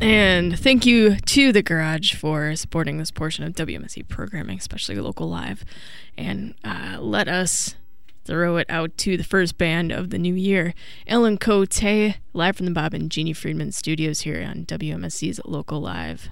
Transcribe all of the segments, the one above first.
And thank you to the Garage for supporting this portion of WMSE programming, especially local live. And uh, let us throw it out to the first band of the new year, Alan Cote, live from the Bob and Jeannie Friedman studios here on WMSE's Local Live.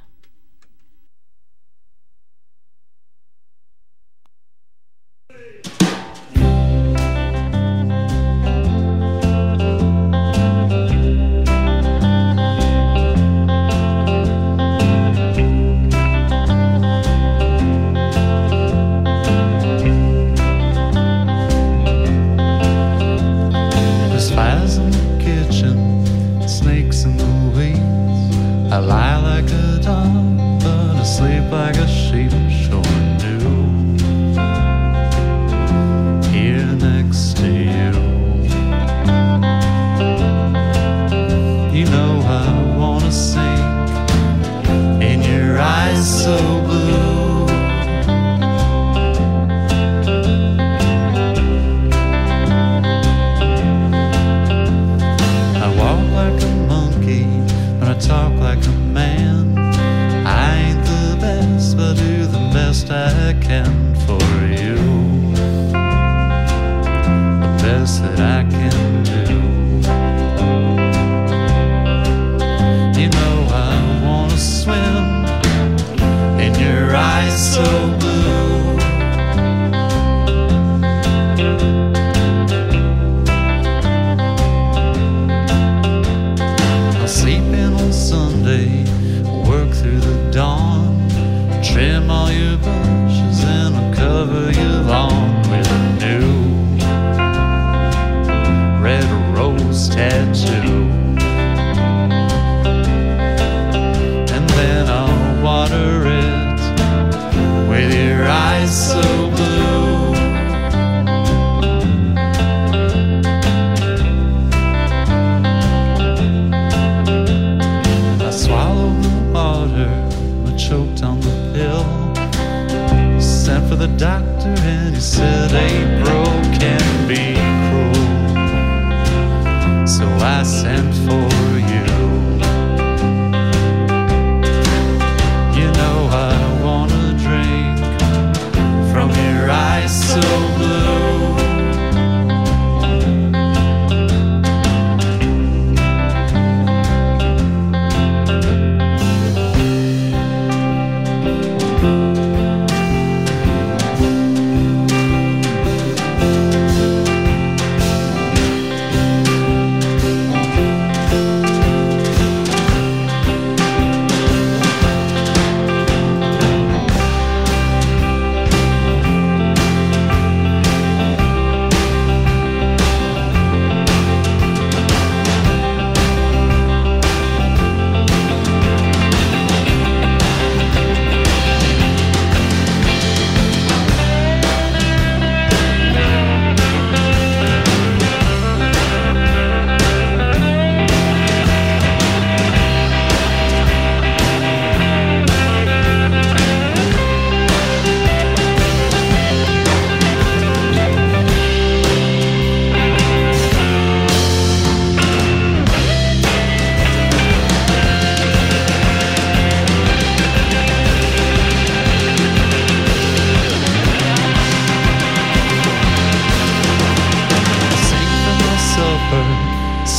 tattoo.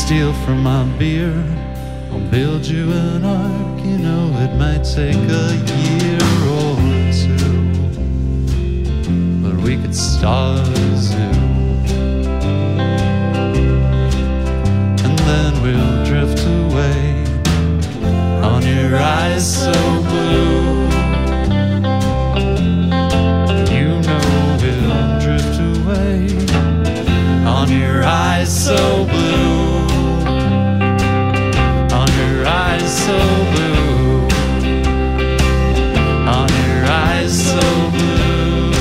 steal from my beer. I'll build you an ark, you know it might take a year or two. But we could start a zoo. And then we'll drift away on your eyes so blue. You know we'll drift away on your eyes so blue. so blue. On eyes so blue.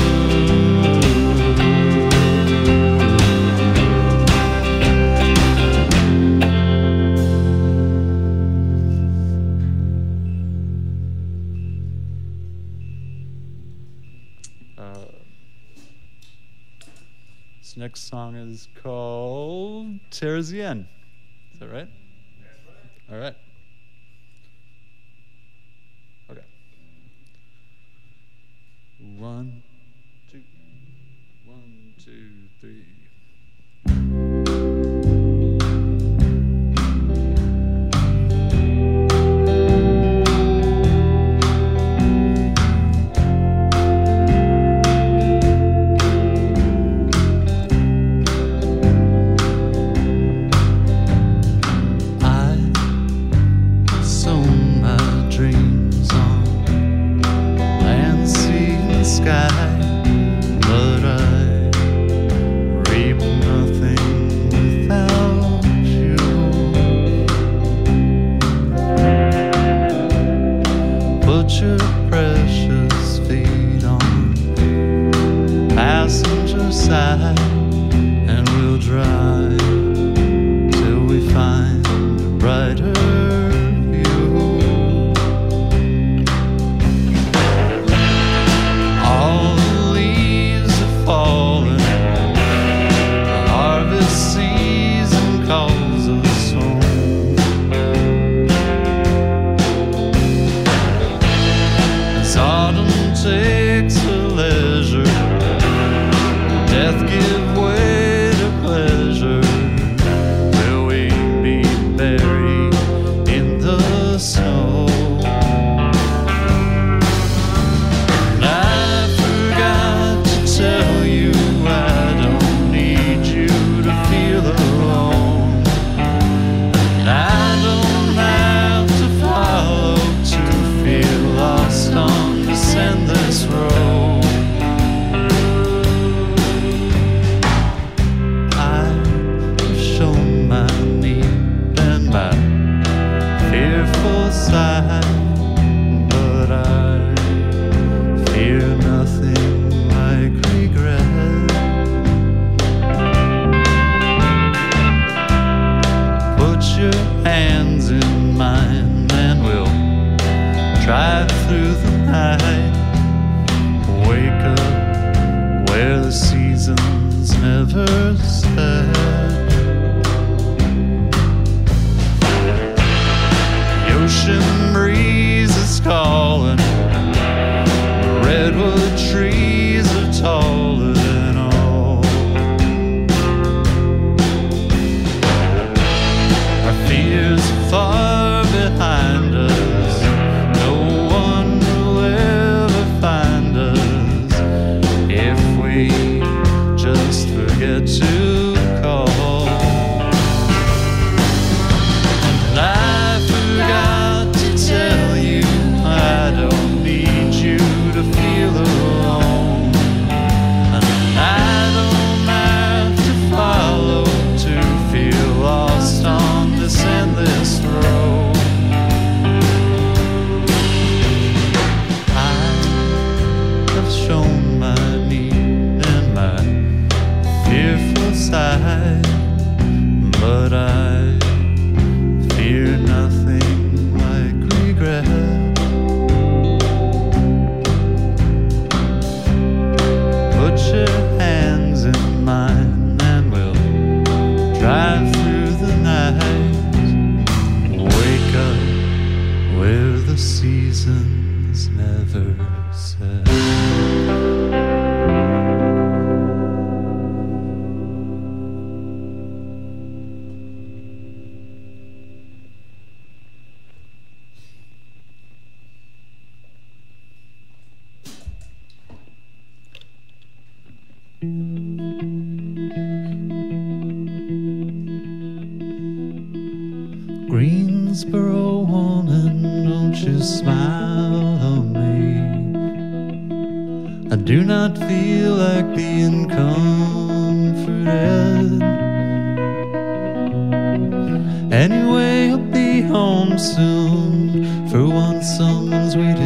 Uh, this next song is called Tears. Is that right? All right.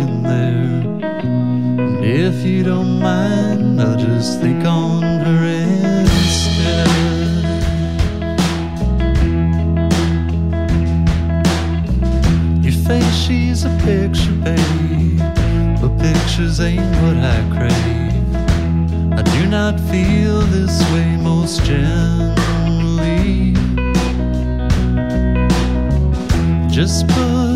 in there. And if you don't mind, I'll just think on her instead. You face, she's a picture, babe, but pictures ain't what I crave. I do not feel this way most generally. Just put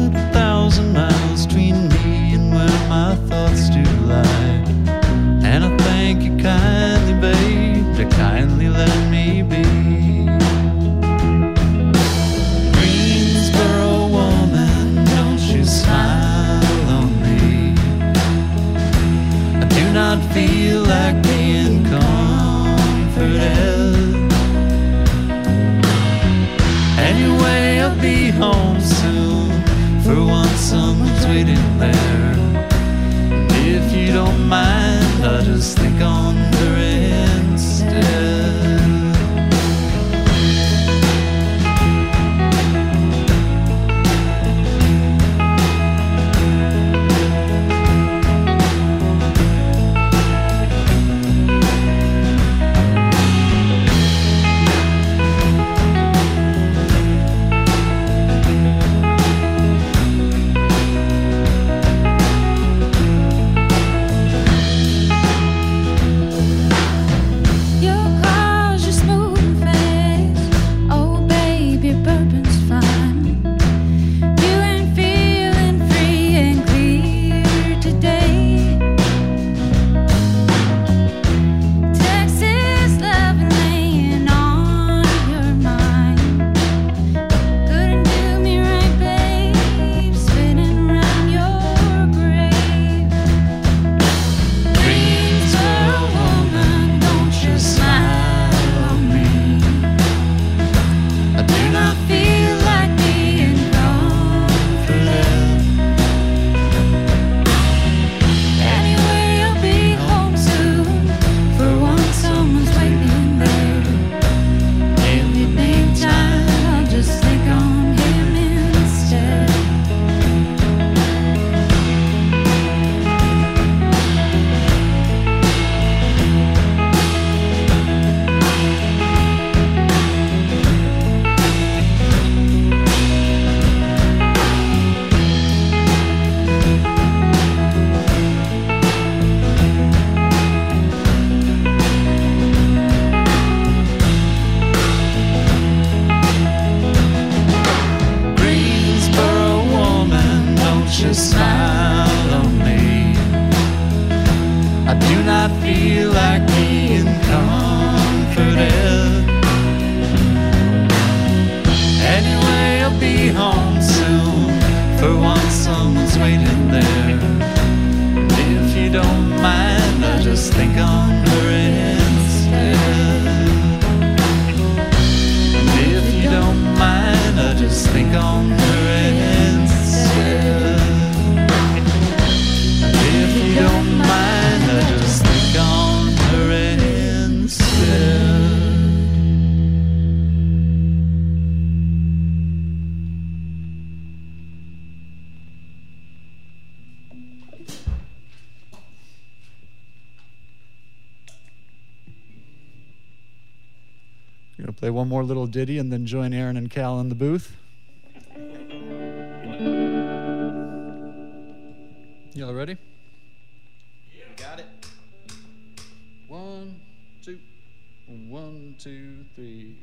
Gonna play one more little ditty and then join Aaron and Cal in the booth. Y'all ready? Yeah. Got it. One, two, one, two, three.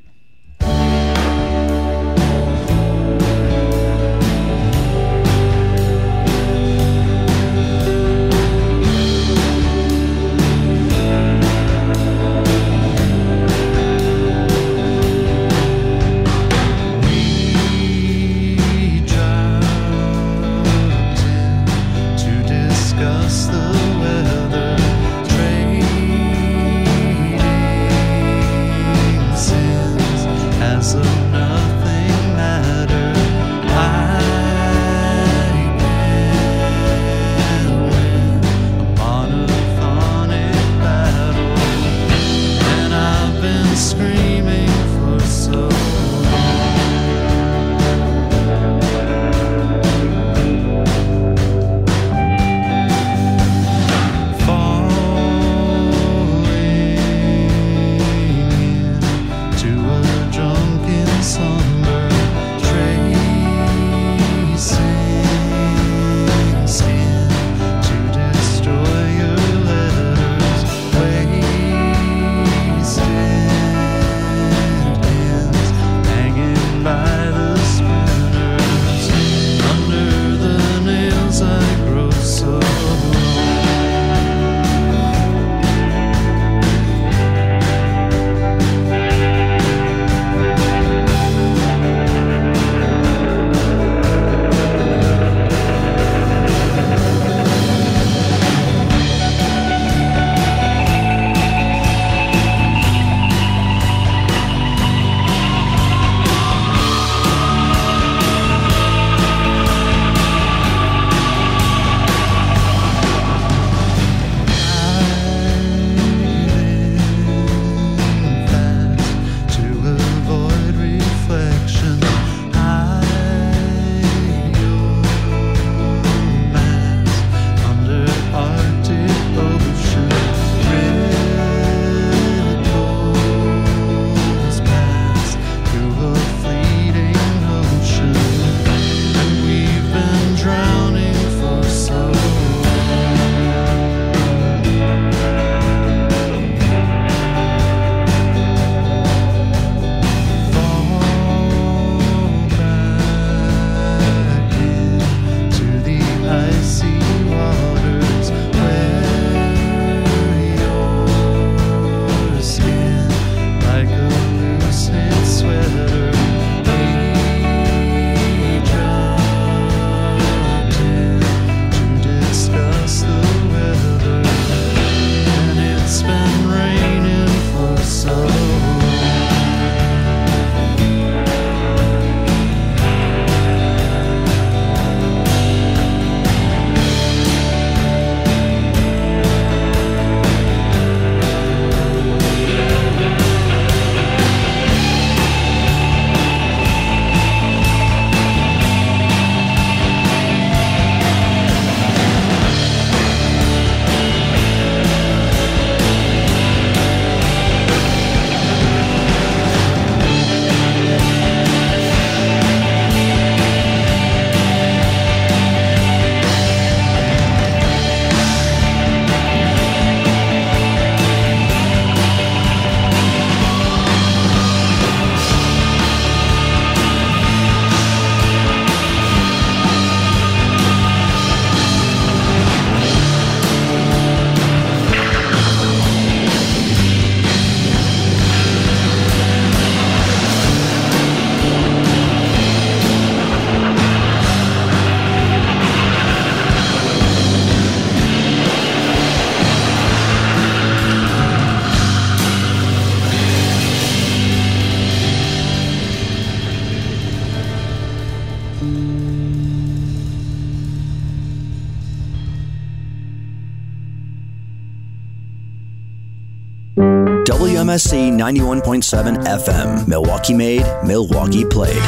WMSE 91.7 FM. Milwaukee made, Milwaukee played.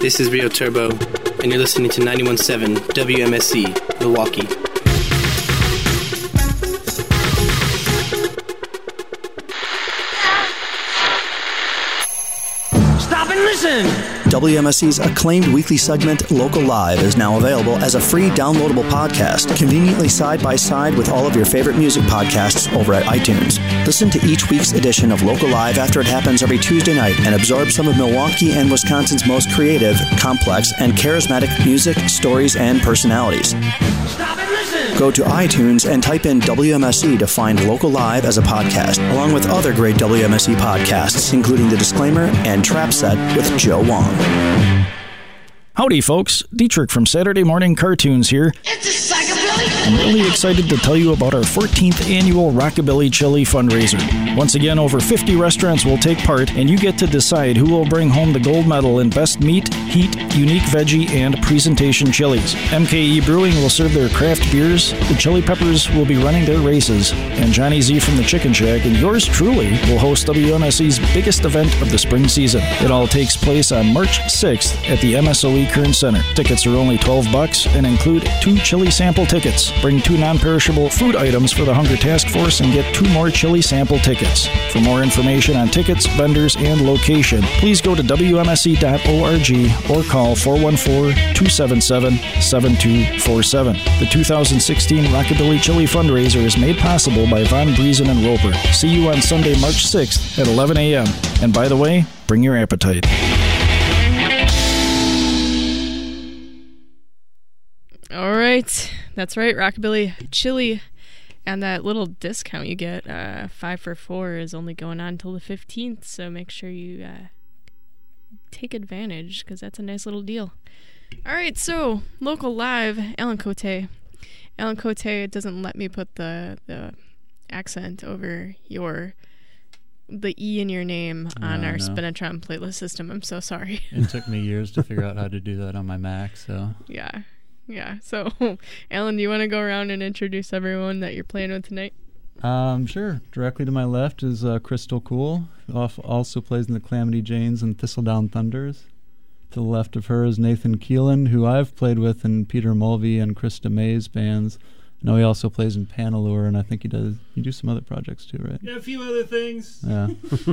This is Rio Turbo, and you're listening to 91.7 WMSE, Milwaukee. WMSE's acclaimed weekly segment, Local Live, is now available as a free downloadable podcast, conveniently side by side with all of your favorite music podcasts over at iTunes. Listen to each week's edition of Local Live after it happens every Tuesday night and absorb some of Milwaukee and Wisconsin's most creative, complex, and charismatic music, stories, and personalities. Stop and listen! Go to iTunes and type in WMSE to find Local Live as a podcast, along with other great WMSE podcasts, including The Disclaimer and Trap Set with Joe Wong. Howdy, folks. Dietrich from Saturday Morning Cartoons here. It's a psychobilly! I'm really excited to tell you about our 14th annual Rockabilly Chili fundraiser. Once again, over 50 restaurants will take part, and you get to decide who will bring home the gold medal in best meat, heat, unique veggie, and presentation chilies. MKE Brewing will serve their craft beers, the Chili Peppers will be running their races, and Johnny Z from the Chicken Shack and yours truly will host WMSE's biggest event of the spring season. It all takes place on March 6th at the MSOE Kern Center. Tickets are only 12 bucks and include two chili sample tickets. Bring two non-perishable food items for the Hunger Task Force and get two more chili sample tickets. For more information on tickets, vendors, and location, please go to WMSE.org or call 414-277-7247. The 2016 Rockabilly Chili fundraiser is made possible by Von Briesen and Roper. See you on Sunday, March 6th at 11 a.m. And by the way, bring your appetite. Right, that's right. Rockabilly Chili, and that little discount you get, uh, five for four, is only going on until the fifteenth. So make sure you uh, take advantage because that's a nice little deal. All right, so local live, Alan Cote. Alan Cote doesn't let me put the the accent over your the e in your name on No, our no. Spinitron playlist system. I'm so sorry. It took me years to figure out how to do that on my Mac, so Yeah. Yeah. So, Alan, do you want to go around and introduce everyone that you're playing with tonight? um sure. Directly to my left is uh, Crystal Cool, who also plays in the Calamity Janes and Thistledown Thunders. To the left of her is Nathan Keelan, who I've played with in Peter Mulvey and Krista May's bands. I know he also plays in Panalure, and I think he does. You do some other projects too, right? Yeah, a few other things. Yeah.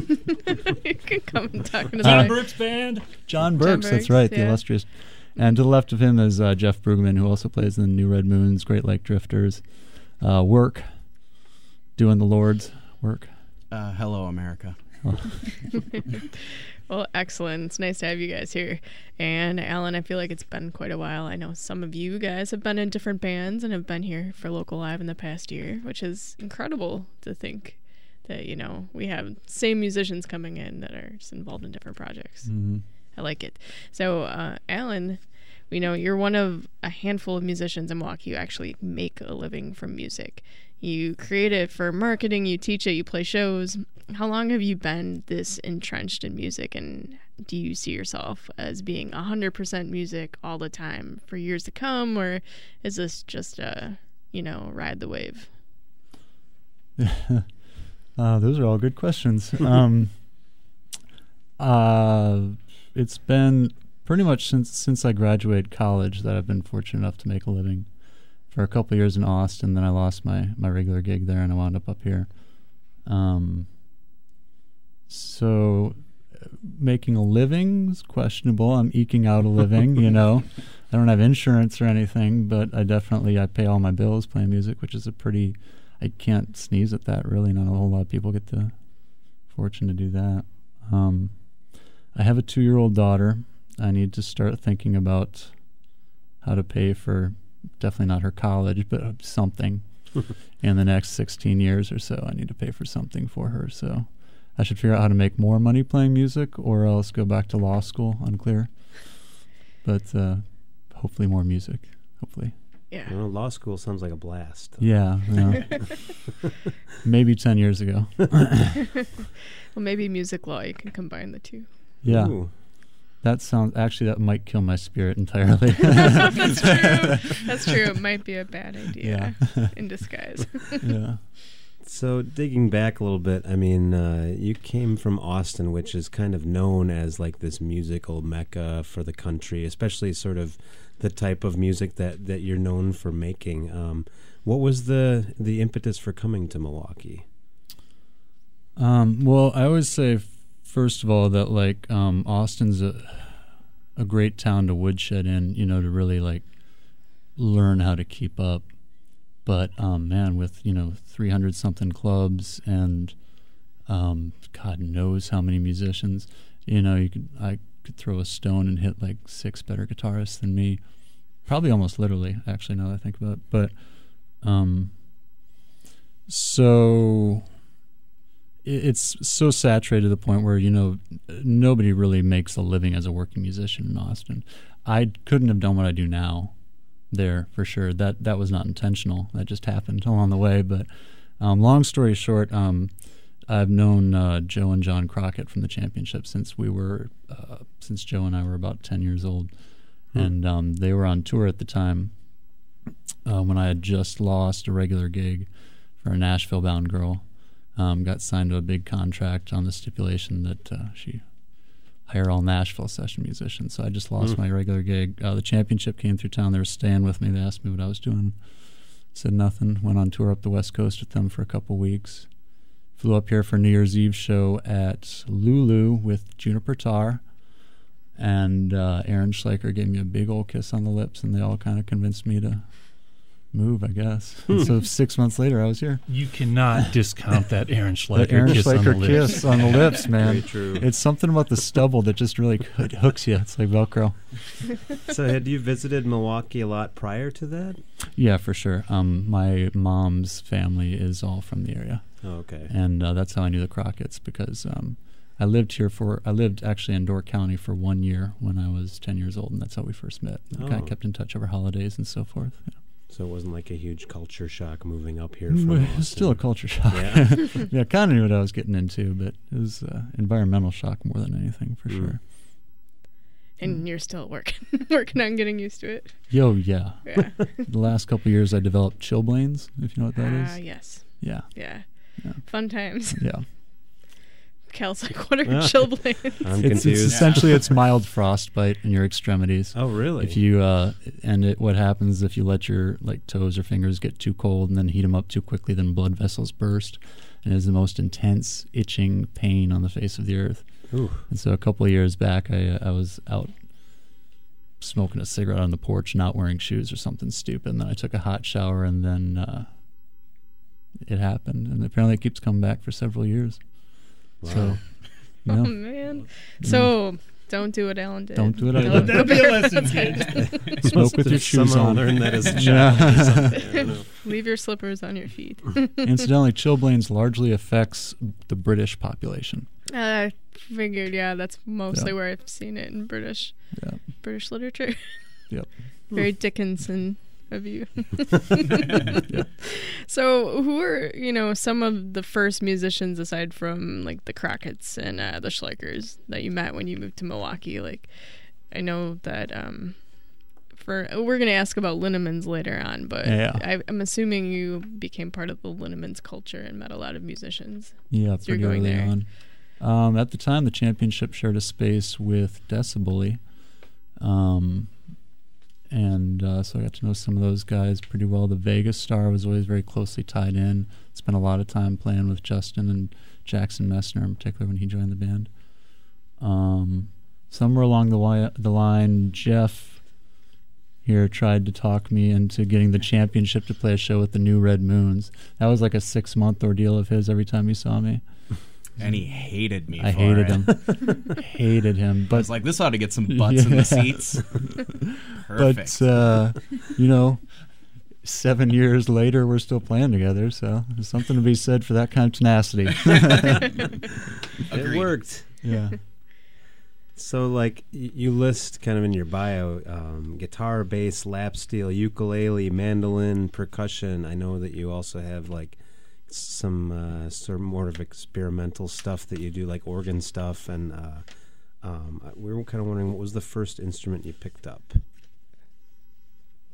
you can come and talk to John us. Brooks Band. John Burks, that's Burks, right, the illustrious. And to the left of him is uh, Jeff Brugman, who also plays in New Red Moons, Great Lake Drifters, uh, Work, doing the Lord's work. Uh, hello, America. Well, excellent. It's nice to have you guys here. And Alan, I feel like it's been quite a while. I know some of you guys have been in different bands and have been here for Local Live in the past year, which is incredible to think that, you know, we have same musicians coming in that are just involved in different projects. hmm I like it. So, uh, Alan, we know you're one of a handful of musicians in Milwaukee who actually make a living from music. You create it for marketing, you teach it, you play shows. How long have you been this entrenched in music, and do you see yourself as being 100% music all the time for years to come, or is this just a, you know, ride the wave? Uh, those are all good questions. um, uh, it's been pretty much since since I graduated college that I've been fortunate enough to make a living. For a couple of years in Austin, then I lost my my regular gig there, and I wound up up here. Um, so uh, making a living is questionable. I'm eking out a living, you know. I don't have insurance or anything, but I definitely I pay all my bills playing music, which is a pretty I can't sneeze at that really. Not a whole lot of people get the fortune to do that. Um, I have a two year old daughter. I need to start thinking about how to pay for definitely not her college, but something in the next 16 years or so. I need to pay for something for her. So I should figure out how to make more money playing music or else go back to law school. Unclear. But uh, hopefully more music. Hopefully. Yeah. Well, law school sounds like a blast. Yeah. yeah. Maybe 10 years ago. Well, maybe music law, you can combine the two. Yeah. Ooh. That sounds actually that might kill my spirit entirely. That's true. That's true. It might be a bad idea Yeah. in disguise. yeah. So digging back a little bit, I mean, uh, you came from Austin, which is kind of known as like this musical mecca for the country, especially sort of the type of music that that you're known for making. Um, what was the the impetus for coming to Milwaukee? Um, well, I always say, first of all, that like um, Austin's a a great town to woodshed in, you know, to really like learn how to keep up. But um, man, with you know 300 something clubs and um, God knows how many musicians, you know, you could I could throw a stone and hit like six better guitarists than me, probably almost literally. Actually, now that I think about it, but um, so it's so saturated to the point where you know nobody really makes a living as a working musician in Austin. I couldn't have done what I do now there for sure. That that was not intentional. That just happened along the way. But um, long story short, um, I've known uh, Joe and John Crockett from the championship since we were uh, since Joe and I were about ten years old, Hmm. and um, they were on tour at the time uh, when I had just lost a regular gig for a Nashville-bound girl. Um, got signed to a big contract on the stipulation that uh, she hire all Nashville session musicians. So I just lost Hmm. my regular gig. Uh, the championship came through town. They were staying with me. They asked me what I was doing. Said nothing. Went on tour up the West Coast with them for a couple weeks. Flew up here for New Year's Eve show at Lulu with Juniper Tar. And uh, Aaron Schleicher gave me a big old kiss on the lips, and they all kind of convinced me to move, I guess. And so six months later, I was here. You cannot discount that Aaron Schleicher The Aaron kiss on the Schleicher lips. kiss on the lips, man. Very true. It's something about the stubble that just really hook- hooks you. It's like Velcro. so had you visited Milwaukee a lot prior to that? Yeah, for sure. Um, my mom's family is all from the area. Oh, okay. And uh, that's how I knew the Crockett's because um, I lived here for, I lived actually in Door County for one year when I was 10 years old, and that's how we first met. We kind Oh. of kept in touch over holidays and so forth. Yeah. So it wasn't like a huge culture shock moving up here Mm, from Austin. It was still a culture shock. Yeah. yeah, kind of knew what I was getting into, but it was uh, environmental shock more than anything, for Mm. sure. and you're still working working on getting used to it. Yo, yeah. Yeah. the last couple of years, I developed chilblains, if you know what that is. Ah, yes. Yeah. Yeah. Yeah. Fun times. Yeah. Cal's like, what are Yeah. chilblains? I'm It's, it's essentially it's mild frostbite in your extremities. Oh, really? If you uh, and it, what happens if you let your like toes or fingers get too cold and then heat them up too quickly, then blood vessels burst, and it is the most intense itching pain on the face of the earth. Ooh. And so a couple of years back, I uh, I was out smoking a cigarette on the porch, not wearing shoes or something stupid, and then I took a hot shower, and then uh, it happened, and apparently it keeps coming back for several years. So, Oh yeah. man. So don't do what Alan did. Don't do what I Don't did. That'd be a lesson, outside. Smoke with your shoes on. learned that as a child. Yeah. or something. I don't know. Leave your slippers on your feet. Incidentally, chilblains largely affects the British population. Uh, I figured, yeah, that's mostly Yeah. where I've seen it in British Yeah. British literature. Yep. Very Dickinson of you. So, who are you know some of the first musicians aside from like the Crockett's and uh, the Schleichers that you met when you moved to Milwaukee? Like, I know that um, for we're gonna ask about Linnemans later on, but Yeah. I, I'm assuming you became part of the Linnemans culture and met a lot of musicians. Yeah, pretty going early there. on. Um, at the time, the championship shared a space with Decibully. Um, and uh, so I got to know some of those guys pretty well. The Vegas Star was always very closely tied in. Spent a lot of time playing with Justin and Jackson Messner, in particular when he joined the band. Um, somewhere along the, the line, Jeff here tried to talk me into getting the championship to play a show with the New Red Moons. That was like a six month ordeal of his every time he saw me. And he hated me. I for hated it. him. hated him. I But was like, this ought to get some butts in the seats. Perfect. but uh, you know, seven years later, we're still playing together. So there's something to be said for that kind of tenacity. It worked. yeah. So, like, you list kind of in your bio um, guitar, bass, lap steel, ukulele, mandolin, percussion. I know that you also have, like, some uh, sort of more of experimental stuff that you do, like organ stuff and uh, Um, we were kind of wondering what was the first instrument you picked up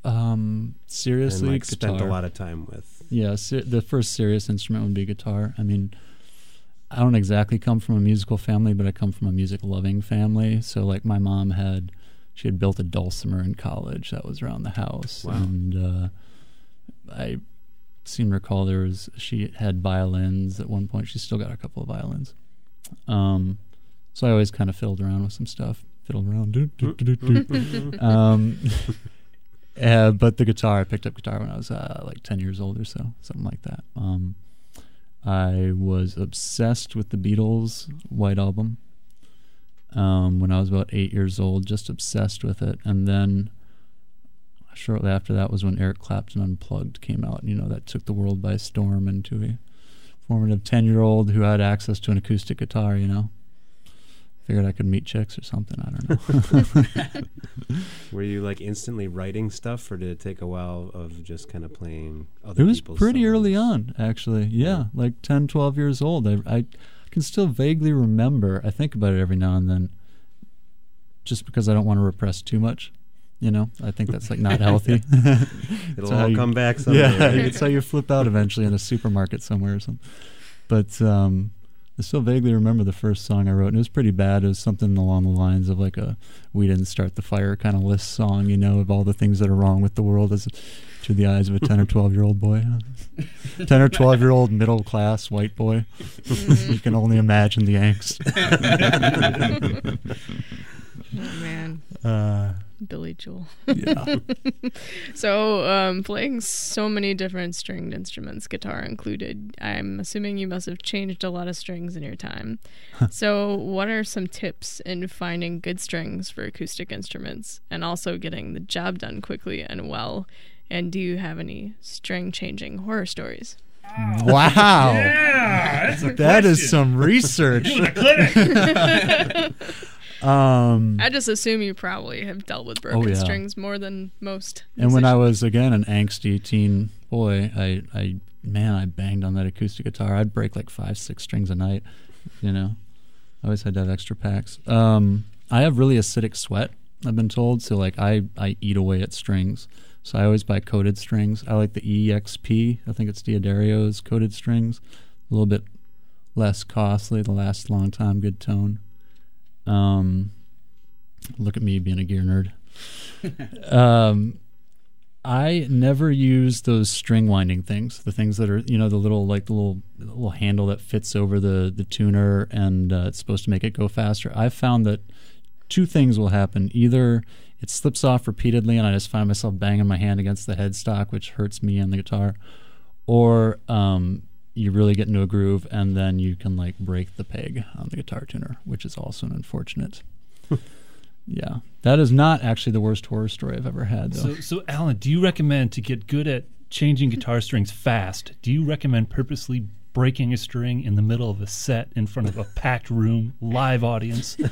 Um, seriously, and like guitar. spent a lot of time with. Yeah, ser- the first serious instrument would be guitar. I mean, I don't exactly come from a musical family, but I come from a music loving family. So, like, my mom had, she had built a dulcimer in college that was around the house. Wow. And uh, I seem to recall there was, she had violins at one point. She still got a couple of violins. Um, so I always kind of fiddled around with some stuff. Fiddled around. Do, do, do, do, do. um, uh, but the guitar, I picked up guitar when I was uh, like 10 years old or so, something like that. Um, I was obsessed with the Beatles' White Album um, when I was about eight years old, just obsessed with it. And then shortly after that was when Eric Clapton Unplugged came out. You know, that took the world by storm into a formative 10 year old who had access to an acoustic guitar, you know. Figured I could meet chicks or something. I don't know. Were you like instantly writing stuff, or did it take a while of just kind of playing other it was pretty songs? early on, actually. Yeah, like 10, 12 years old. I, I can still vaguely remember. I think about it every now and then, just because I don't want to repress too much. You know, I think that's like not healthy. It'll It's all you- come back someday, Yeah, right? it's how you flip out eventually in a supermarket somewhere or something. But um, I still vaguely remember the first song I wrote, and it was pretty bad. It was something along the lines of like a "We didn't start the fire" kind of list song, you know, of all the things that are wrong with the world as to the eyes of a ten or twelve year old boy, ten or twelve year old middle class white boy. you can only imagine the angst. Oh man. Uh, Billy Joel. Yeah. so, um, playing so many different stringed instruments, guitar included, I'm assuming you must have changed a lot of strings in your time. so, what are some tips in finding good strings for acoustic instruments and also getting the job done quickly and well? And do you have any string changing horror stories? Wow. Yeah, that's a That is question. some research. Doing a clinic. um, I just assume you probably have dealt with broken Oh, yeah. strings more than most. And when I was again an angsty teen boy, I, I man, I banged on that acoustic guitar. I'd break like five, six strings a night. You know, I always had to have extra packs. Um, I have really acidic sweat. I've been told, so like I I eat away at strings. So I always buy coated strings. I like the EXP. I think it's D'Addario's coated strings. A little bit less costly. the last long time. Good tone. Um, look at me being a gear nerd. um, I never use those string winding things. The things that are, you know, the little like the little the little handle that fits over the the tuner and uh, it's supposed to make it go faster. I've found that two things will happen. Either it slips off repeatedly and I just find myself banging my hand against the headstock, which hurts me and the guitar, or um, you really get into a groove and then you can like break the peg on the guitar tuner, which is also an unfortunate. Hmm. yeah, that is not actually the worst horror story I've ever had, though. So, so Alan, do you recommend to get good at changing guitar strings fast? Do you recommend purposely breaking a string in the middle of a set in front of a packed room, live audience?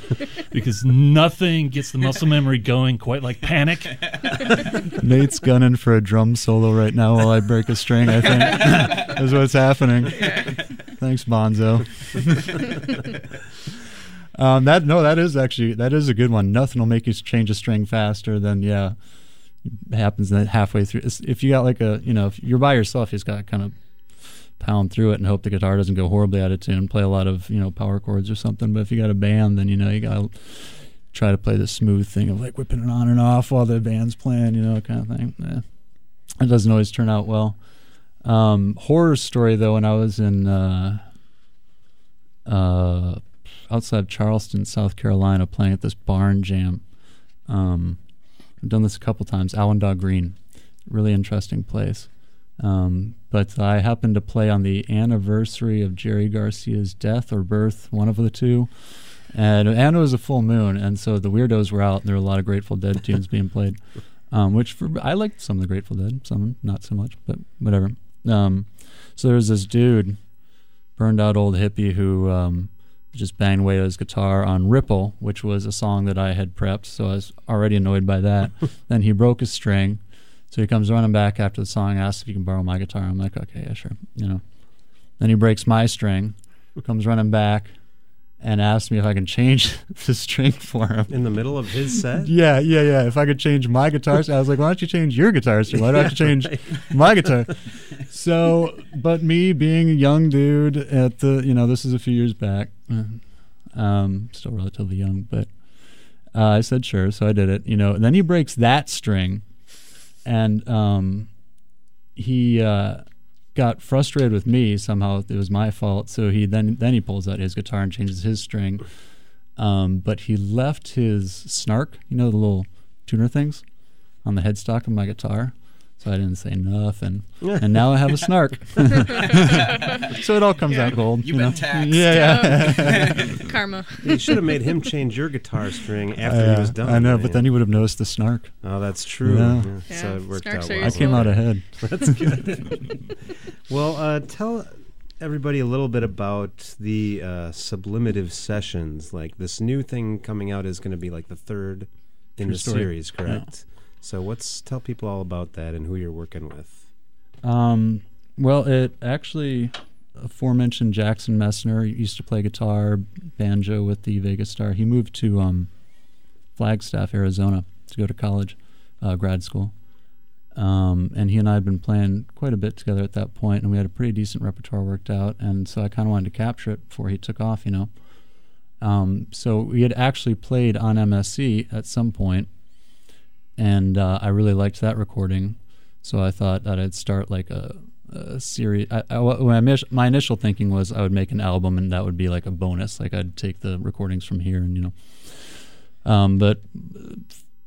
Because nothing gets the muscle memory going quite like panic. Nate's gunning for a drum solo right now while I break a string. I think is what's happening. Thanks, Bonzo. um, that no, that is actually that is a good one. Nothing will make you change a string faster than yeah, it happens that halfway through. If you got like a you know if you're by yourself, you just got to kind of pound through it and hope the guitar doesn't go horribly out of tune. Play a lot of you know power chords or something. But if you got a band, then you know you got to try to play the smooth thing of like whipping it on and off while the band's playing, you know, kind of thing. Eh. It doesn't always turn out well. Um, horror story though, when I was in uh, uh, outside of Charleston, South Carolina, playing at this barn jam. Um, I've done this a couple times. Allendale Green, really interesting place. Um, but I happened to play on the anniversary of Jerry Garcia's death or birth, one of the two. And, and it was a full moon, and so the weirdos were out, and there were a lot of Grateful Dead tunes being played. Um, which for, I liked some of the Grateful Dead, some not so much, but whatever. Um, so there was this dude, burned out old hippie, who um, just banged away his guitar on Ripple, which was a song that I had prepped, so I was already annoyed by that. then he broke his string, so he comes running back after the song, asks if he can borrow my guitar. I'm like, okay, yeah, sure, you know. Then he breaks my string, comes running back, and asks me if I can change the string for him. In the middle of his set? Yeah, yeah, yeah. If I could change my guitar string, I was like, why don't you change your guitar string? Why do I have to change right. my guitar? So, but me being a young dude at the, you know, this is a few years back, um, still relatively young, but uh, I said sure, so I did it. You know, and then he breaks that string, and um, he uh, got frustrated with me somehow. It was my fault, so he then then he pulls out his guitar and changes his string. Um, but he left his snark, you know, the little tuner things on the headstock of my guitar. So I didn't say nothing, and now I have a snark. so it all comes Yeah, out gold. you've you been know? taxed. Yeah, yeah. Karma. You should have made him change your guitar string after Yeah, he was done. I know, man. but then he would have noticed the snark. Oh, that's true. Yeah. Yeah, So it worked snarks out well. I came out ahead. That's good. well, uh, tell everybody a little bit about the uh, sublimative sessions. Like this new thing coming out is going to be like the third in True the story. series, correct? So what's tell people all about that and who you're working with. Um, well, it actually, aforementioned Jackson Messner used to play guitar, banjo with the Vegas Star. He moved to um, Flagstaff, Arizona, to go to college, uh, grad school. Um, and he and I had been playing quite a bit together at that point, and we had a pretty decent repertoire worked out. And so I kind of wanted to capture it before he took off, you know. Um, so we had actually played on MSC at some point, and uh, I really liked that recording. So I thought that I'd start like a, a series. I, I, when I mis- my initial thinking was I would make an album and that would be like a bonus. Like I'd take the recordings from here and you know. Um, but uh,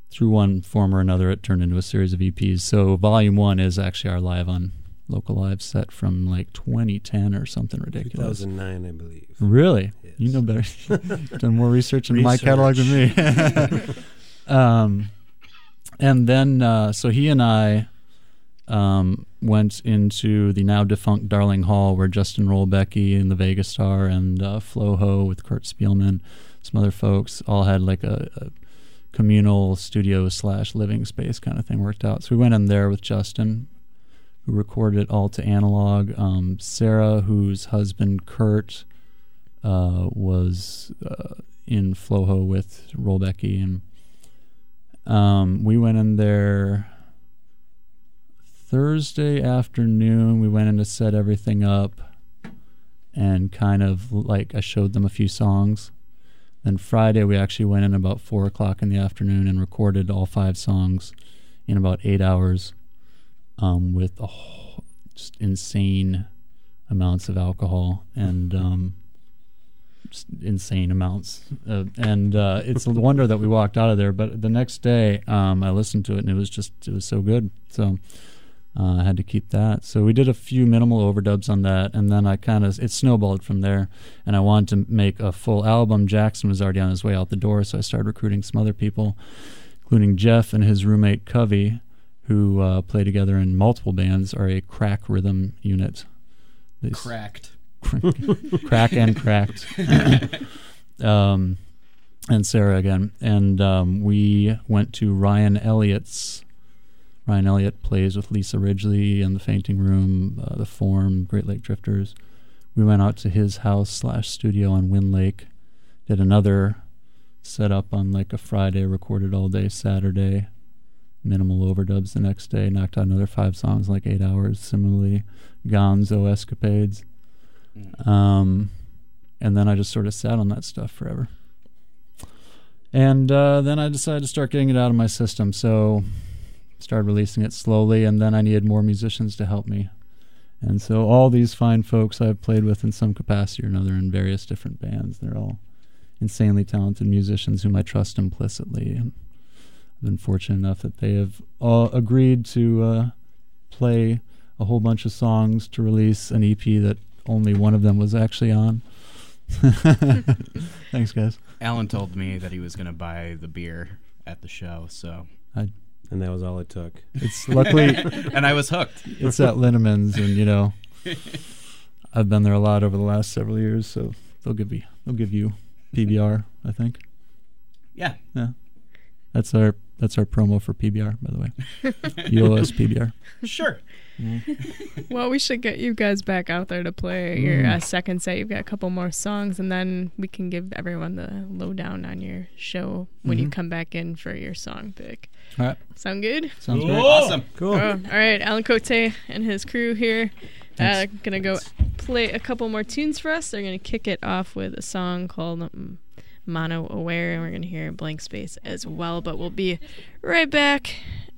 through one form or another, it turned into a series of EPs. So volume one is actually our live on local live set from like 2010 or something ridiculous. 2009, I believe. Really? You know better. Done more research into my catalog than me. um, and then, uh, so he and I um, went into the now defunct Darling Hall, where Justin Rolbecky and the Vegas Star and uh, Flo Ho with Kurt Spielman, some other folks, all had like a, a communal studio slash living space kind of thing worked out. So we went in there with Justin, who recorded it all to analog. Um, Sarah, whose husband Kurt uh, was uh, in Floho with Rolbecky, and um, we went in there Thursday afternoon. We went in to set everything up, and kind of like I showed them a few songs. Then Friday we actually went in about four o'clock in the afternoon and recorded all five songs in about eight hours, um, with just insane amounts of alcohol and um, insane amounts. Uh, and uh, it's a wonder that we walked out of there. But the next day, um, I listened to it and it was just it was so good. So uh, I had to keep that. So we did a few minimal overdubs on that, and then I kind of it snowballed from there. And I wanted to make a full album. Jackson was already on his way out the door, so I started recruiting some other people, including Jeff and his roommate Covey, who uh, play together in multiple bands, are a crack rhythm unit. They Cracked. crack and cracked. um, and Sarah again. And um, we went to Ryan Elliott's. Ryan Elliott plays with Lisa Ridgely and the Fainting Room, uh, the Form, Great Lake Drifters. We went out to his house slash studio on Wind Lake. Did another setup on like a Friday, recorded all day Saturday. Minimal overdubs the next day. Knocked out another five songs, in like eight hours. Similarly, Gonzo escapades. Um, and then I just sort of sat on that stuff forever. And uh, then I decided to start getting it out of my system. So started releasing it slowly, and then I needed more musicians to help me. And so all these fine folks I've played with in some capacity or another in various different bands, they're all insanely talented musicians whom I trust implicitly. And I've been fortunate enough that they have all agreed to uh, play a whole bunch of songs to release an EP that only one of them was actually on. Thanks, guys. Alan told me that he was going to buy the beer at the show, so I, And that was all it took. it's luckily and I was hooked. it's at Linneman's, and you know, I've been there a lot over the last several years, so they'll give you they'll give you PBR, I think. Yeah. Yeah, that's our That's our promo for PBR, by the way. EOS PBR. Sure. well, we should get you guys back out there to play your uh, Mm. second set. You've got a couple more songs, and then we can give everyone the lowdown on your show when you Mhm. come back in for your song pick. All right. Sound good? Sounds great. Awesome. Cool. Oh, all right, Alan Cote and his crew here. Uh, gonna go play a couple more tunes for us. They're gonna kick it off with a song called um, Mono Aware, and we're gonna hear Blank Space as well. But we'll be right back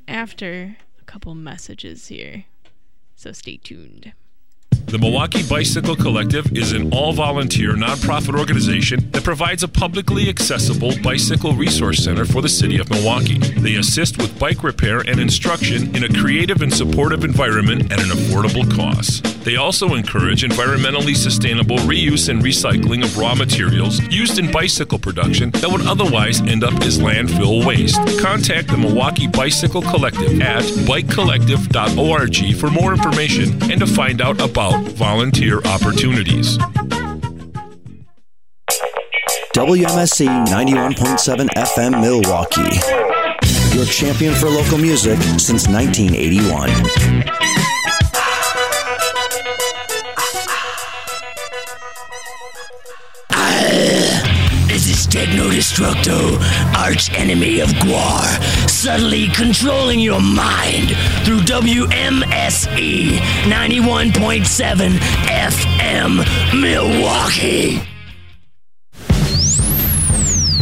after a couple messages here. So stay tuned. The Milwaukee Bicycle Collective is an all volunteer nonprofit organization that provides a publicly accessible bicycle resource center for the city of Milwaukee. They assist with bike repair and instruction in a creative and supportive environment at an affordable cost. They also encourage environmentally sustainable reuse and recycling of raw materials used in bicycle production that would otherwise end up as landfill waste. Contact the Milwaukee Bicycle Collective at bikecollective.org for more information and to find out about volunteer opportunities. WMSE 91.7 FM Milwaukee. Your champion for local music since 1981. Ah. This is Techno Destructo, arch enemy of GWAR, subtly controlling your mind through WMSE 91.7 FM Milwaukee.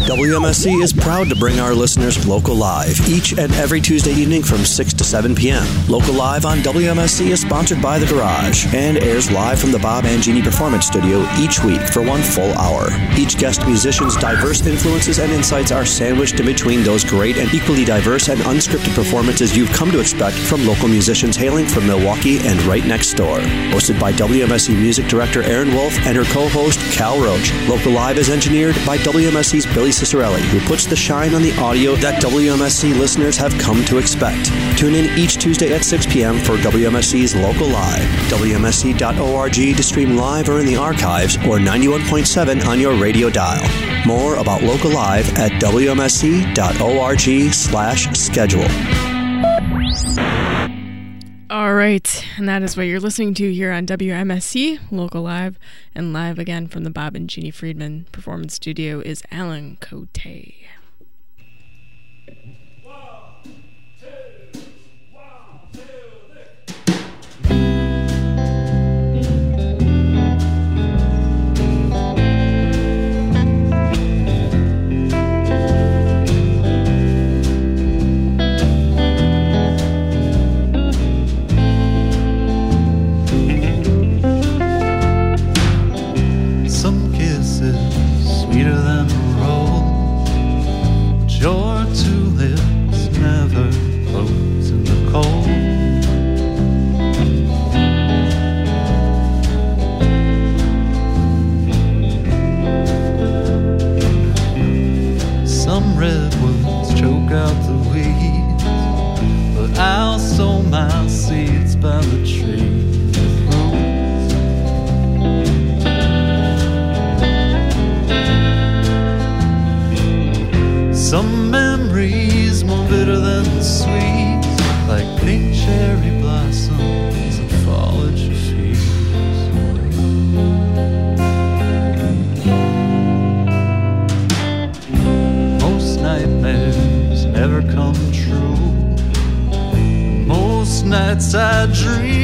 WMSE is proud to bring our listeners Local Live each and every Tuesday evening from 6 to 7 p.m. Local Live on WMSE is sponsored by The Garage and airs live from the Bob and Jeannie Performance Studio each week for one full hour. Each guest musician's diverse influences and insights are sandwiched in between those great and equally diverse and unscripted performances you've come to expect from local musicians hailing from Milwaukee and right next door. Hosted by WMSE Music Director Erin Wolf and her co-host Cal Roach, Local Live is engineered by WMSE's Billy Cicerelli, who puts the shine on the audio that WMSE listeners have come to expect. Tune in each Tuesday at 6 p.m. for WMSE's Local Live. WMSE.org to stream live or in the archives, or 91.7 on your radio dial. More about Local Live at WMSE.org slash schedule. All right, and that is what you're listening to here on WMSE Local Live, and live again from the Bob and Jeannie Friedman Performance Studio is Alan Cote. Nights I dream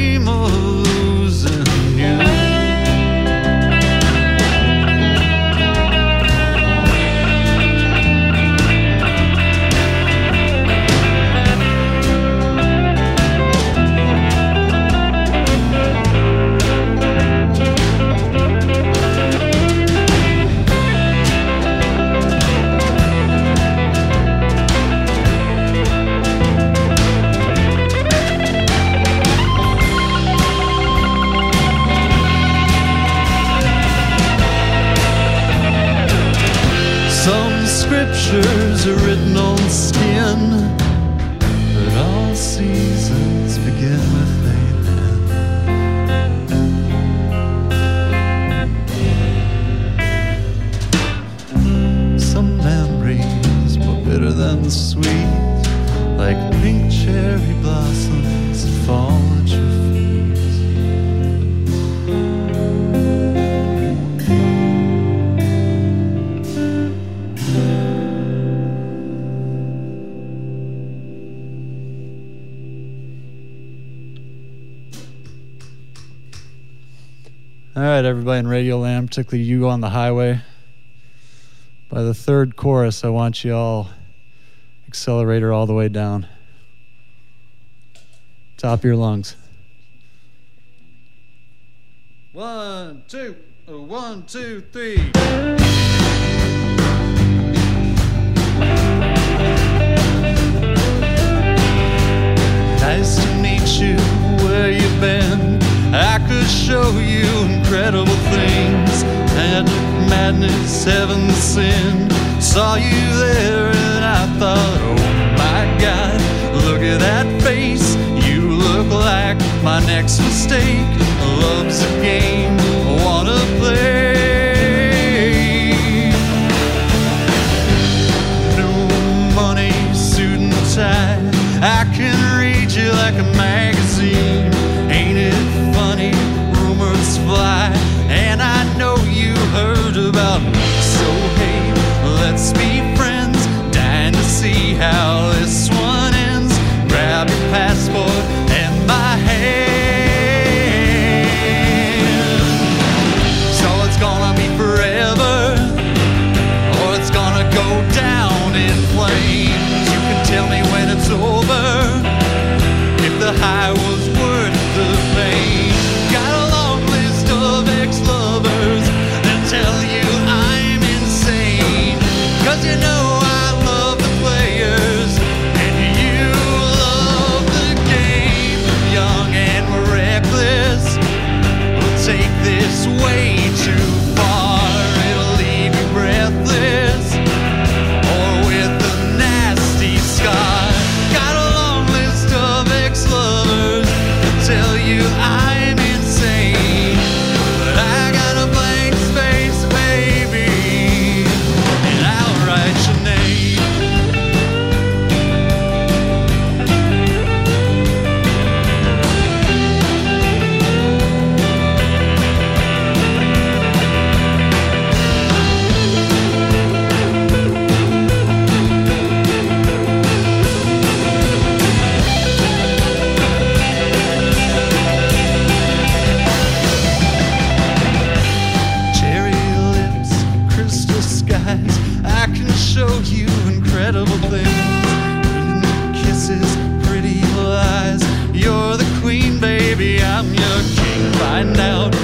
everybody in Radio Land, particularly you on the highway. By the third chorus, I want you all accelerator all the way down. Top of your lungs. One, two, uh, one, two, three. Nice to meet you, where you been? I could show you incredible things. Magic, madness, heaven, sin. Saw you there and I thought, oh my God, look at that face. You look like my next mistake. find out.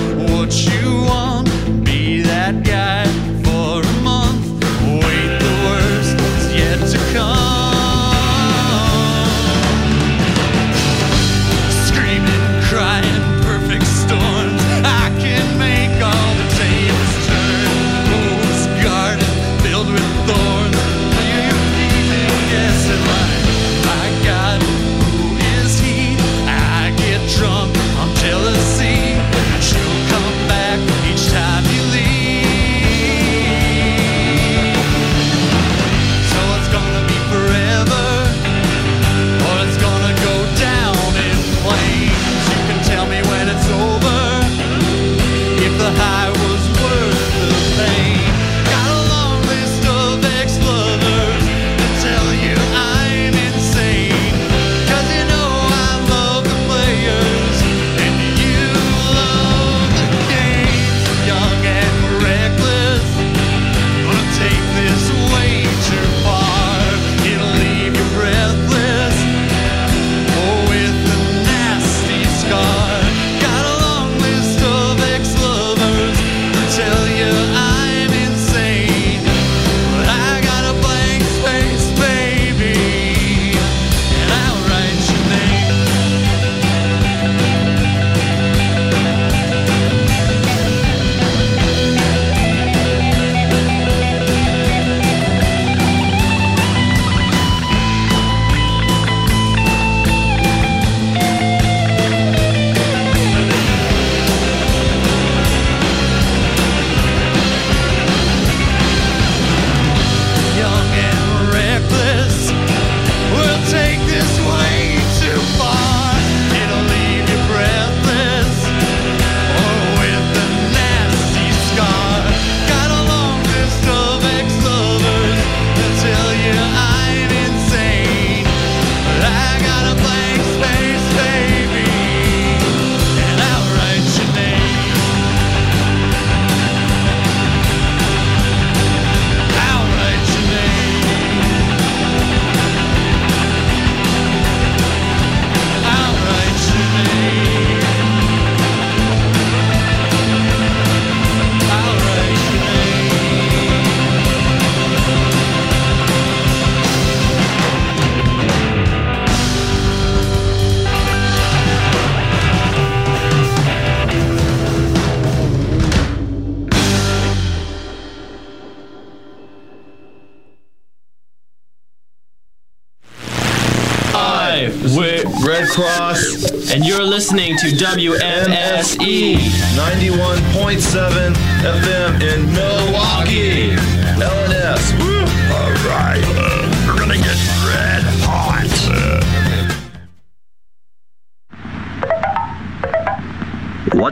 And you're listening to WMSE 91.7 FM in Milwaukee. LNS.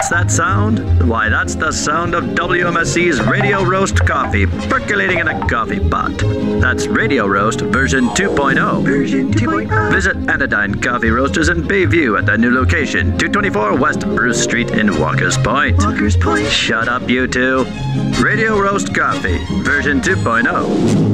What's that sound? Why, that's the sound of WMSE's Radio Roast Coffee percolating in a coffee pot. That's Radio Roast version 2.0. Version 2.0. Visit Anodyne Coffee Roasters in Bayview at their new location, 224 West Bruce Street in Walker's Point. Walker's Point. Shut up, you two. Radio Roast Coffee version oh. 2.0.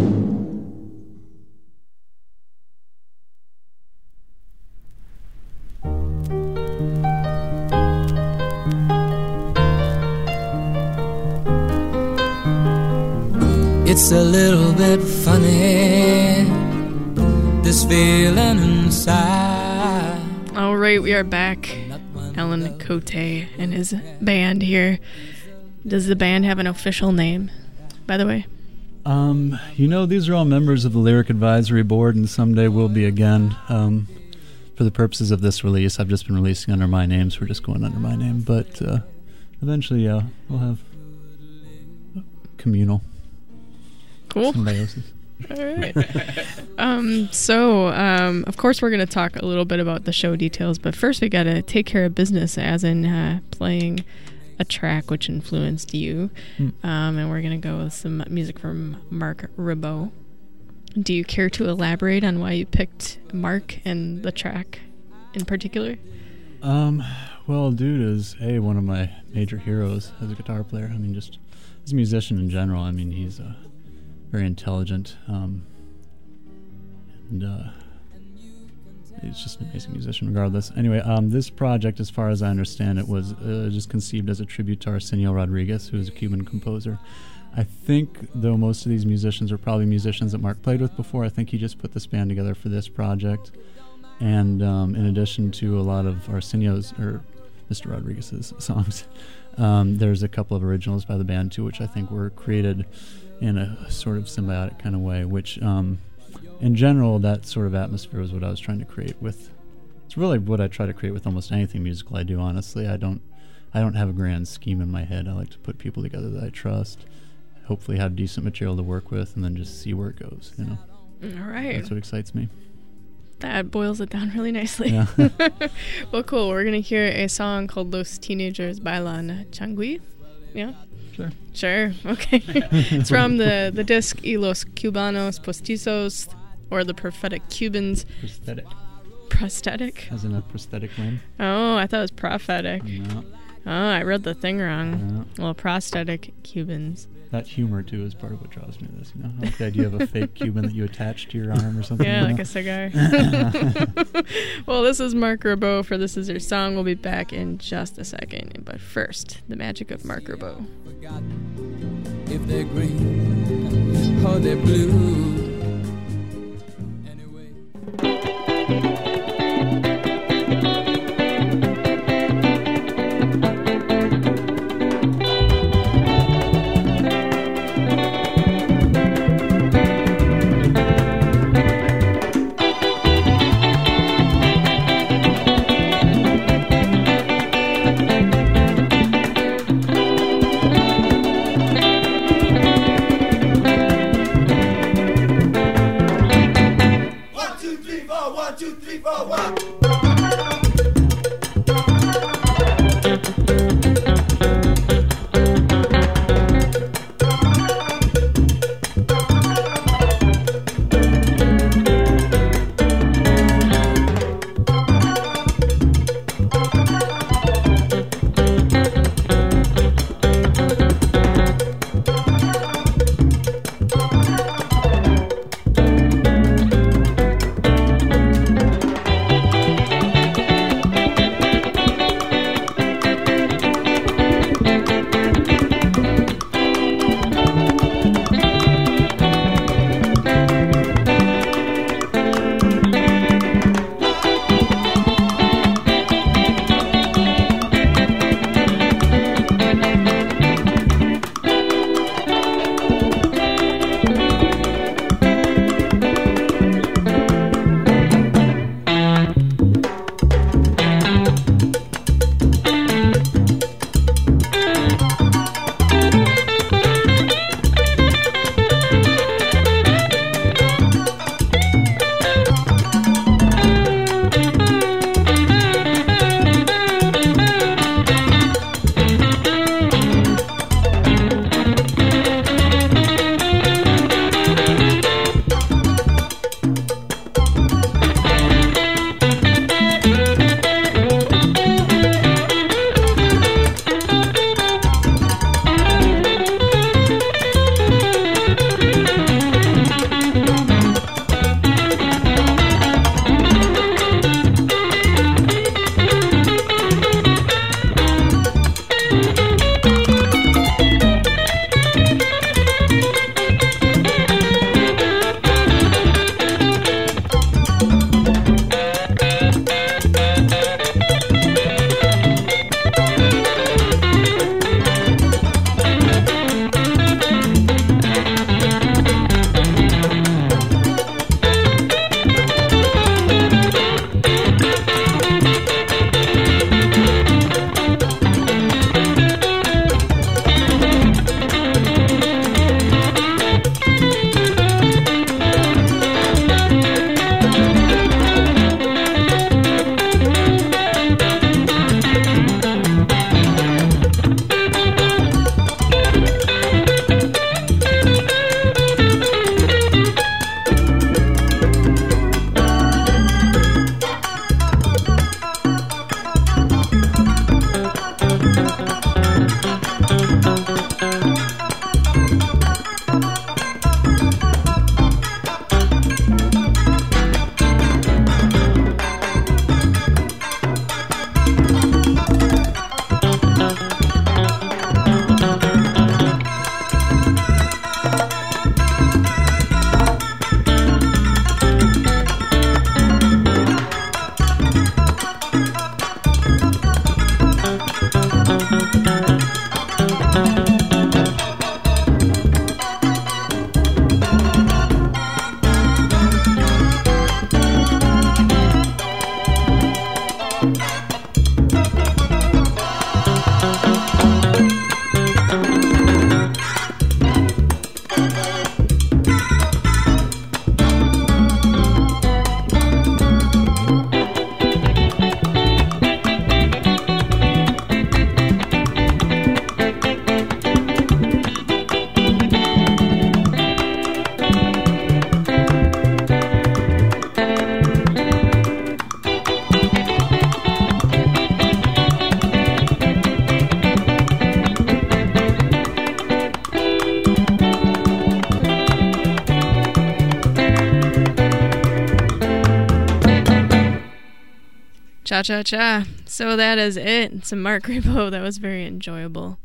It's a little bit funny, this feeling inside. All right, we are back. Alan Cote and his band here. Does the band have an official name, by the way? Um, you know, these are all members of the Lyric Advisory Board, and someday we'll be again. Um, for the purposes of this release, I've just been releasing under my name, so we're just going under my name. But uh, eventually, yeah, we'll have communal Cool. All right. um, so, um, of course, we're going to talk a little bit about the show details, but first we got to take care of business, as in uh, playing a track which influenced you. Hmm. Um, and we're going to go with some music from Marc Ribot. Do you care to elaborate on why you picked Marc and the track in particular? Um, well, dude is a one of my major heroes as a guitar player. I mean, just as a musician in general. I mean, he's uh, very intelligent, um, and uh, he's just an amazing musician, regardless. Anyway, um, this project, as far as I understand it, was uh, just conceived as a tribute to Arsenio Rodriguez, who is a Cuban composer. I think, though, most of these musicians are probably musicians that Marc played with before. I think he just put this band together for this project. And um, in addition to a lot of Arsenio's or Mr. Rodriguez's songs, um, there's a couple of originals by the band too, which I think were created in a sort of symbiotic kind of way. Which, um, in general, that sort of atmosphere was what I was trying to create with. It's really what I try to create with almost anything musical I do. Honestly, I don't, I don't have a grand scheme in my head. I like to put people together that I trust. Hopefully, have decent material to work with, and then just see where it goes. You know. All right. That's what excites me. That boils it down really nicely. Yeah. well, cool. We're going to hear a song called Los Teenagers Bailan Changui. Yeah? Sure. Sure. Okay. it's from the, the disc Y los Cubanos Postizos, or the Prophetic Cubans. Prosthetic. Prosthetic? As in a prosthetic limb. Oh, I thought it was prophetic. No. Oh, I read the thing wrong. Well, prosthetic Cubans. That humor too is part of what draws me to this. You know, I like the idea of a fake Cuban that you attach to your arm or something. Yeah, like know? a cigar. well, this is Marc Ribot for This Is Your Song. We'll be back in just a second. But first, the magic of Marc Ribot. If they're green or they're blue. One, Cha cha cha. So that is it. Some Marc Ribot. That was very enjoyable.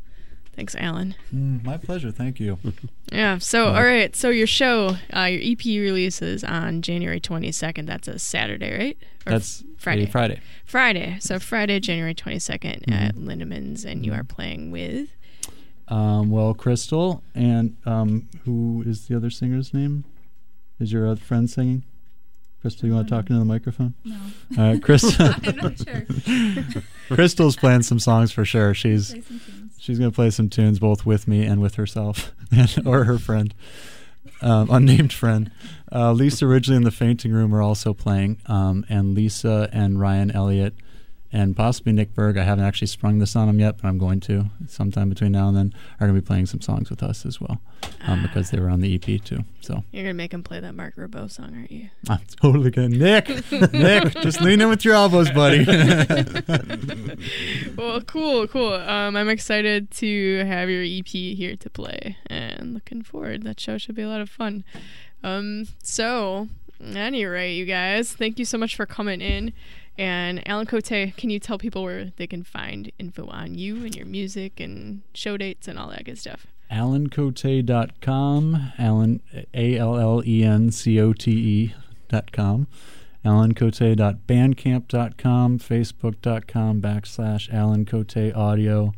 Thanks, Alan. Mm, my pleasure. Thank you. Yeah. So, Uh, all right. So your show, uh, your EP releases on January 22nd. That's a Saturday, right? Or That's Friday. Friday. Friday. So Friday, January 22nd Mm-hmm. at Linneman's, and you are playing with. Um, well, Crystal and um, who is the other singer's name? Is your other friend singing? Crystal, you want to talk into the microphone? No. All right, Crystal. I'm not sure. Crystal's playing some songs for sure. She's Play some tunes. she's gonna play some tunes both with me and with herself or her friend, um, unnamed friend. Uh, Lisa Ridgely and the Fainting Room are also playing, um, and Lisa and Ryan Elliott and possibly Nick Berg. I haven't actually sprung this on them yet, but I'm going to sometime between now and then. Are going to be playing some songs with us as well, um, because they were on the EP too. So You're gonna make him play that Marc Ribot song, aren't you? I'm totally gonna Nick, Nick, just lean in with your elbows, buddy. well, cool, cool. Um, I'm excited to have your EP here to play, and looking forward. That show should be a lot of fun. Um, so, any rate, you guys, thank you so much for coming in. And Alan Cote, can you tell people where they can find info on you and your music and show dates and all that good stuff? AlanCote.com, Alan, A L L E N C O T E dot com, AlanCote.bandcamp.com, Facebook.com backslash Alan Cote Audio,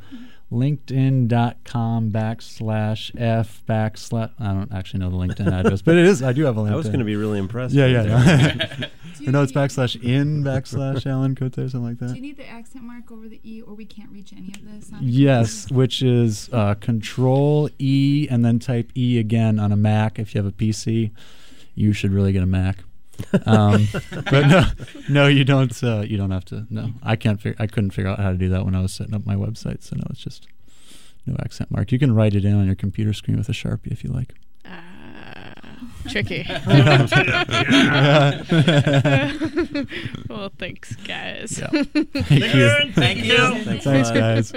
LinkedIn.com backslash F backslash. I don't actually know the LinkedIn address, but it is. I do have a LinkedIn. I was gonna be really impressed Yeah, right yeah. there. no. no, it's backslash in backslash Alan Cote or something like that. Do you need the accent mark over the E, or we can't reach any of this? on- Yes, which is uh, Control E and then type E again on a Mac. If you have a PC, you should really get a Mac. Um, but no, no, you don't. Uh, you don't have to. No, I can't. Fig- I couldn't figure out how to do that when I was setting up my website. So no, it's just no accent mark. You can write it in on your computer screen with a sharpie if you like. Tricky. Yeah. well, thanks, guys. Yeah. Thank you. Thank you. Thanks, Thanks, guys.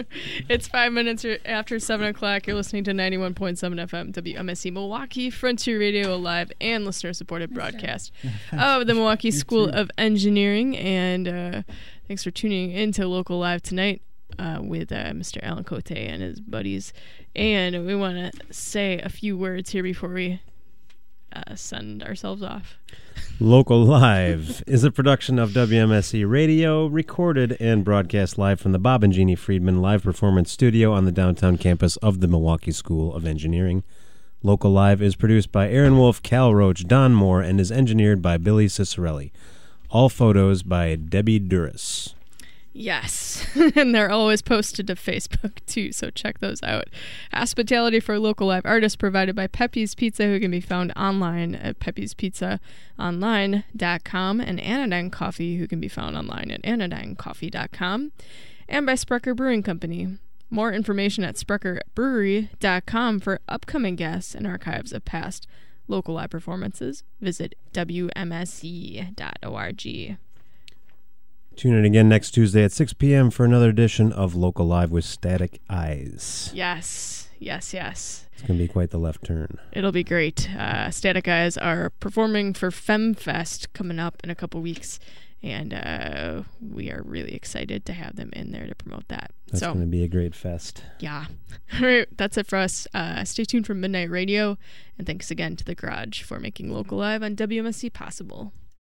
it's five minutes after seven o'clock. You're listening to 91.7 FM WMSE Milwaukee Frontier Radio, a live and listener-supported broadcast of the Milwaukee School of Engineering. And uh, thanks for tuning into Local Live tonight. Uh, with uh, Mr. Alan Cote and his buddies. And we want to say a few words here before we uh, send ourselves off. Local Live is a production of WMSE Radio, recorded and broadcast live from the Bob and Jeannie Friedman Live Performance Studio on the downtown campus of the Milwaukee School of Engineering. Local Live is produced by Erin Wolf, Cal Roach, Don Moore, and is engineered by Billy Cicerelli. All photos by Debbie Duras. Yes, and they're always posted to Facebook too, so check those out. Hospitality for local live artists provided by Pepe's Pizza, who can be found online at peppe'spizzaonline.com, and Anodyne Coffee, who can be found online at anodynecoffee.com, and by Sprecher Brewing Company. More information at sprecherbrewery.com for upcoming guests and archives of past local live performances. Visit wmse.org. Tune in again next Tuesday at 6 p.m. for another edition of Local Live with Static Eyes. Yes, yes, yes. It's going to be quite the left turn. It'll be great. Uh, Static Eyes are performing for FemFest coming up in a couple weeks, and uh, we are really excited to have them in there to promote that. That's so, going to be a great fest. yeah. All right, that's it for us. Uh, stay tuned for Midnight Radio, and thanks again to The Garage for making Local Live on WMSE possible.